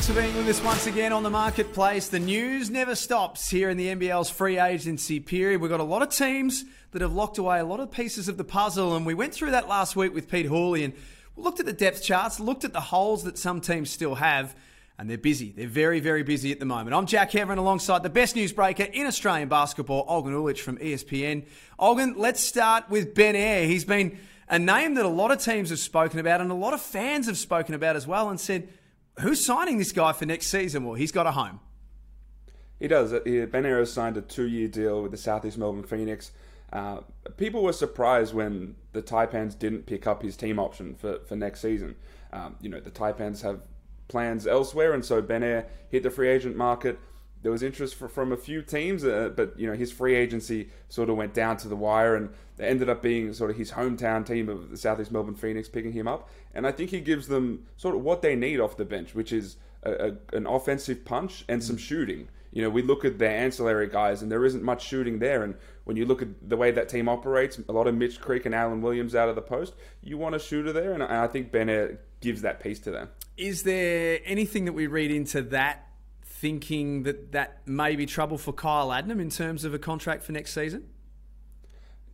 Thanks for being with us once again on the marketplace. The news never stops here in the NBL's free agency period. We've got a lot of teams that have locked away a lot of pieces of the puzzle, and we went through that last week with Pete Hooley and looked at the depth charts, looked at the holes that some teams still have, and they're busy. They're very, very busy at the moment. I'm Jack Heverin alongside the best newsbreaker in Australian basketball, Olgun Uluc from ESPN. Olgun, let's start with Ben Ayre. He's been a name that a lot of teams have spoken about and a lot of fans have spoken about as well and said, who's signing this guy for next season? Well, he's got a home. He does. Ben Ayre signed a two-year deal with the Southeast Melbourne Phoenix. Uh, people were surprised when the Taipans didn't pick up his team option for, for next season. Um, you know, the Taipans have plans elsewhere, and so Ben Ayre hit the free agent market. There was interest for, from a few teams, uh, but you know his free agency sort of went down to the wire, and it ended up being sort of his hometown team of the Southeast Melbourne Phoenix picking him up. And I think he gives them sort of what they need off the bench, which is a, a, an offensive punch and some shooting. You know, we look at their ancillary guys, and there isn't much shooting there. And when you look at the way that team operates, a lot of Mitch Creek and Alan Williams out of the post, you want a shooter there, and I think Ben Ayre gives that piece to them. Is there anything that we read into that, thinking that that may be trouble for Kyle Adnam in terms of a contract for next season?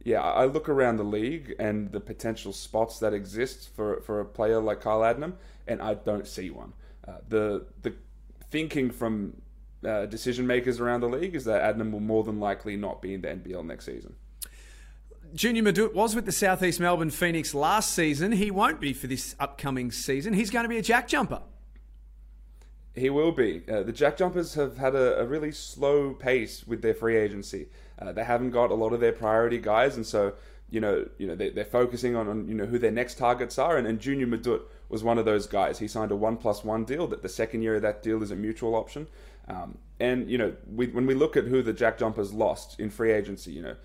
Yeah, I look around the league and the potential spots that exist for, for a player like Kyle Adnam, and I don't see one. Uh, the the thinking from uh, decision makers around the league is that Adnam will more than likely not be in the NBL next season. Junior Madut was with the Southeast Melbourne Phoenix last season. He won't be for this upcoming season. He's going to be a jack jumper. He will be. Uh, the Jack Jumpers have had a, a, really slow pace with their free agency. Uh, they haven't got a lot of their priority guys, and so you know, you know, they, are focusing on, on, you know who their next targets are. And, and Junior Madut was one of those guys. He signed a one plus one deal. That the second year of that deal is a mutual option. Um, and you know, we, when we look at who the Jack Jumpers lost in free agency, you know,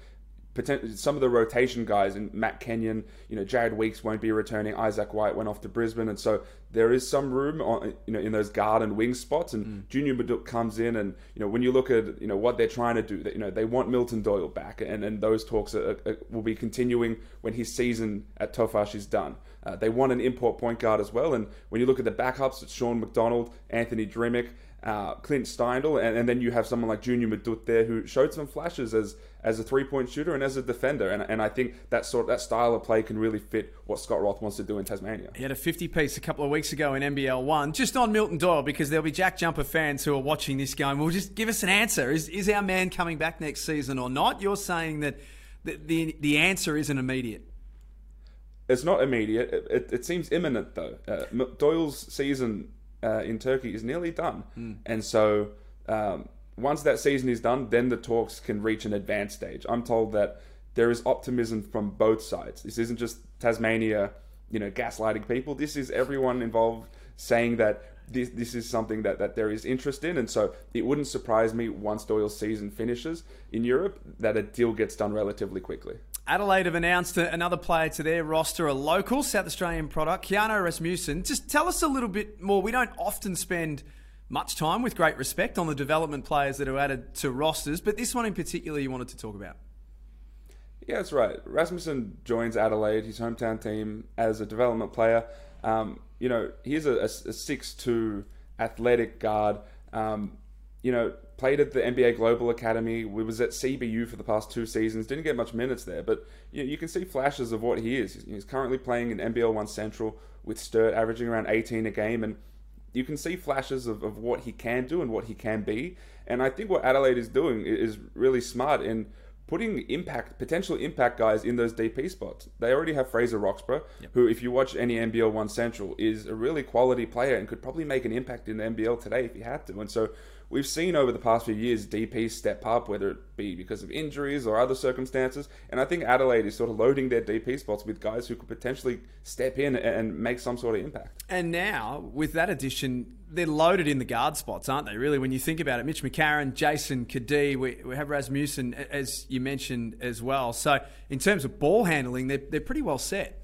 some of the rotation guys and Matt Kenyon, you know, Jarrad Weeks won't be returning. Isaac White went off to Brisbane, and so there is some room on, you know, in those guard and wing spots. And mm. Junior Madut comes in, and you know, when you look at you know what they're trying to do, that you know they want Milton Doyle back, and and those talks are, are, will be continuing when his season at Tofash is done. Uh, they want an import point guard as well, and when you look at the backups, it's Sean McDonald, Anthony Drmic uh, Clint Steindl, and, and, then you have someone like Junior Madut there who showed some flashes as as a three point shooter and as a defender, and, and I think that sort that style of play can really fit what Scott Roth wants to do in Tasmania. He had a 50 piece a couple of weeks ago in NBL one, just on Milton Doyle because there'll be Jack Jumper fans who are watching this going, well, just give us an answer. Is is our man coming back next season or not? You're saying that the the, the answer isn't immediate. It's not immediate. It, it, it seems imminent though. Uh, Doyle's season uh, in Turkey is nearly done, mm. and so um, once that season is done, then the talks can reach an advanced stage. I'm told that there is optimism from both sides. This isn't just Tasmania, you know, gaslighting people. This is everyone involved saying that this, this is something that, that there is interest in. And so it wouldn't surprise me once Doyle's season finishes in Europe that a deal gets done relatively quickly. Adelaide have announced another player to their roster, a local South Australian product, Keanu Rasmussen. Just tell us a little bit more. We don't often spend much time with great respect on the development players that are added to rosters, but this one in particular you wanted to talk about. Yeah, that's right. Rasmussen joins Adelaide, his hometown team, as a development player. Um, you know, he's a, a, a 6'2 athletic guard. Um, you know, played at the NBA Global Academy. We was at CBU for the past two seasons. Didn't get much minutes there, but you, you can see flashes of what he is. He's currently playing in NBL One Central with Sturt, averaging around 18 a game, and you can see flashes of, of what he can do and what he can be. And I think what Adelaide is doing is really smart in putting impact, potential impact guys in those DP spots. They already have Fraser Roxburgh, yep. who, if you watch any NBL One Central, is a really quality player and could probably make an impact in the NBL today if he had to. And so we've seen over the past few years DP step up, whether it be because of injuries or other circumstances. And I think Adelaide is sort of loading their DP spots with guys who could potentially step in and make some sort of impact. And now, with that addition, they're loaded in the guard spots, aren't they? Really, when you think about it, Mitch McCarron, Jason Cadee, we, we have Rasmussen, as you mentioned as well. So, in terms of ball handling, they're, they're pretty well set.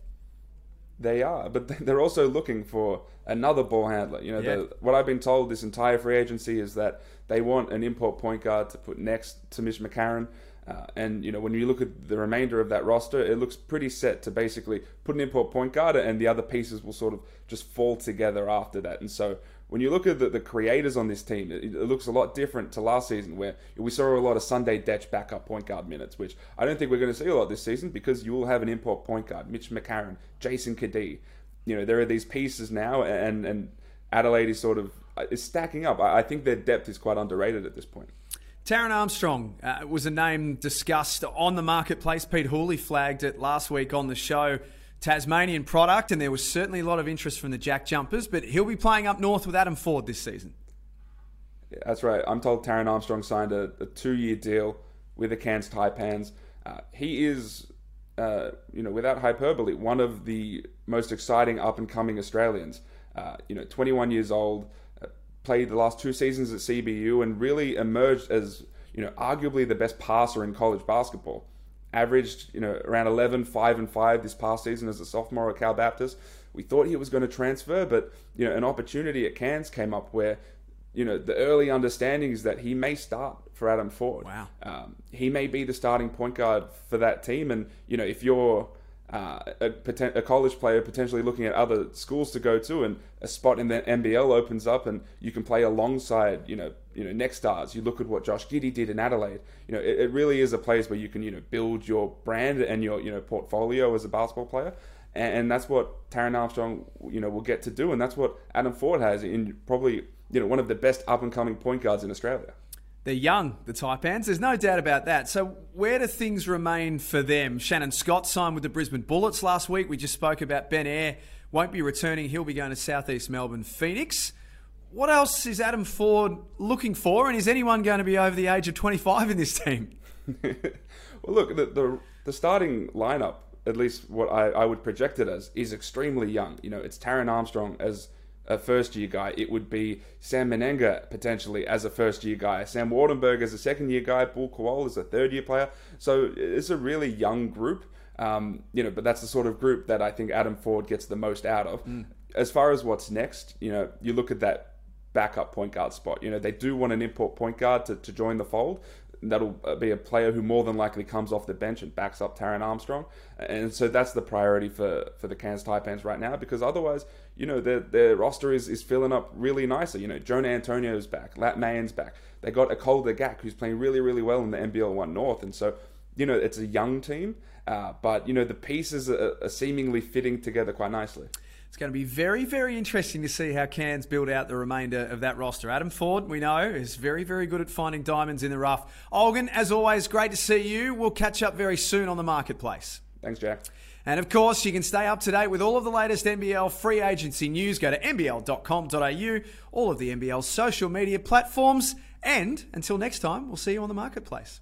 They are, but they're also looking for another ball handler. You know, yeah. the, what I've been told this entire free agency is that they want an import point guard to put next to Mitch McCarron. Uh, and you know when you look at the remainder of that roster, it looks pretty set to basically put an import point guard, and the other pieces will sort of just fall together after that. And so when you look at the, the creators on this team, it, it, looks a lot different to last season, where we saw a lot of Sunday Dech backup point guard minutes, which I don't think we're going to see a lot this season because you will have an import point guard, Mitch McCarron, Jason Cadee. You know there are these pieces now, and and Adelaide is sort of is stacking up. I, I think their depth is quite underrated at this point. Taran Armstrong uh, was a name discussed on the marketplace. Pete Hooley flagged it last week on the show. Tasmanian product, and there was certainly a lot of interest from the Jack Jumpers, but he'll be playing up north with Adam Ford this season. Yeah, that's right. I'm told Taran Armstrong signed a, a two year deal with the Cairns Taipans. Uh, he is, uh, you know, without hyperbole, one of the most exciting up and coming Australians. Uh, you know, 21 years old played the last two seasons at CBU and really emerged as you know arguably the best passer in college basketball. Averaged you know around 11, 5 and 5 this past season as a sophomore at Cal Baptist. We thought he was going to transfer, but you know an opportunity at Cairns came up where you know the early understanding is that he may start for Adam Ford Wow. Um, he may be the starting point guard for that team, and you know if you're uh, a, a, college player potentially looking at other schools to go to, and a spot in the NBL opens up, and you can play alongside, you know, you know, next stars. You look at what Josh Giddey did in Adelaide. You know, it, it, really is a place where you can, you know, build your brand and your, you know, portfolio as a basketball player, and, and that's what Taran Armstrong, you know, will get to do, and that's what Adam Ford has in probably, you know, one of the best up and coming point guards in Australia. They're young, the Taipans. There's no doubt about that. So, where do things remain for them? Shannon Scott signed with the Brisbane Bullets last week. We just spoke about Ben Ayre. Won't be returning. He'll be going to Southeast Melbourne Phoenix. What else is Adam Ford looking for? And is anyone going to be over the age of 25 in this team? well, look, the, the, the starting lineup, at least what I, I would project it as, is extremely young. You know, it's Taran Armstrong as a first year guy. It would be Sam Mennenga potentially as a first year guy, Sam Waardenburg as a second year guy, Bul Kuol as a third year player. So it's a really young group. Um, you know, but that's the sort of group that I think Adam Ford gets the most out of. Mm. As far as what's next, you know, you look at that backup point guard spot. You know, they do want an import point guard to, to join the fold that'll uh, be a player who more than likely comes off the bench and backs up Taran Armstrong. And so that's the priority for, for the Cairns Taipans right now because otherwise, you know, their, their roster is, is filling up really nicely. You know, Jonah Antonio's back, Lat Mayen's back. They got Akoldah Gak, who's playing really, really well in the NBL 1 North. And so, you know, it's a young team, uh, but, you know, the pieces are, are seemingly fitting together quite nicely. It's going to be very, very interesting to see how Cairns build out the remainder of that roster. Adam Ford, we know, is very, very good at finding diamonds in the rough. Olgun, as always, great to see you. We'll catch up very soon on the marketplace. Thanks, Jack. And of course, you can stay up to date with all of the latest NBL free agency news. Go to nbl.com.au, all of the NBL social media platforms. And until next time, we'll see you on the marketplace.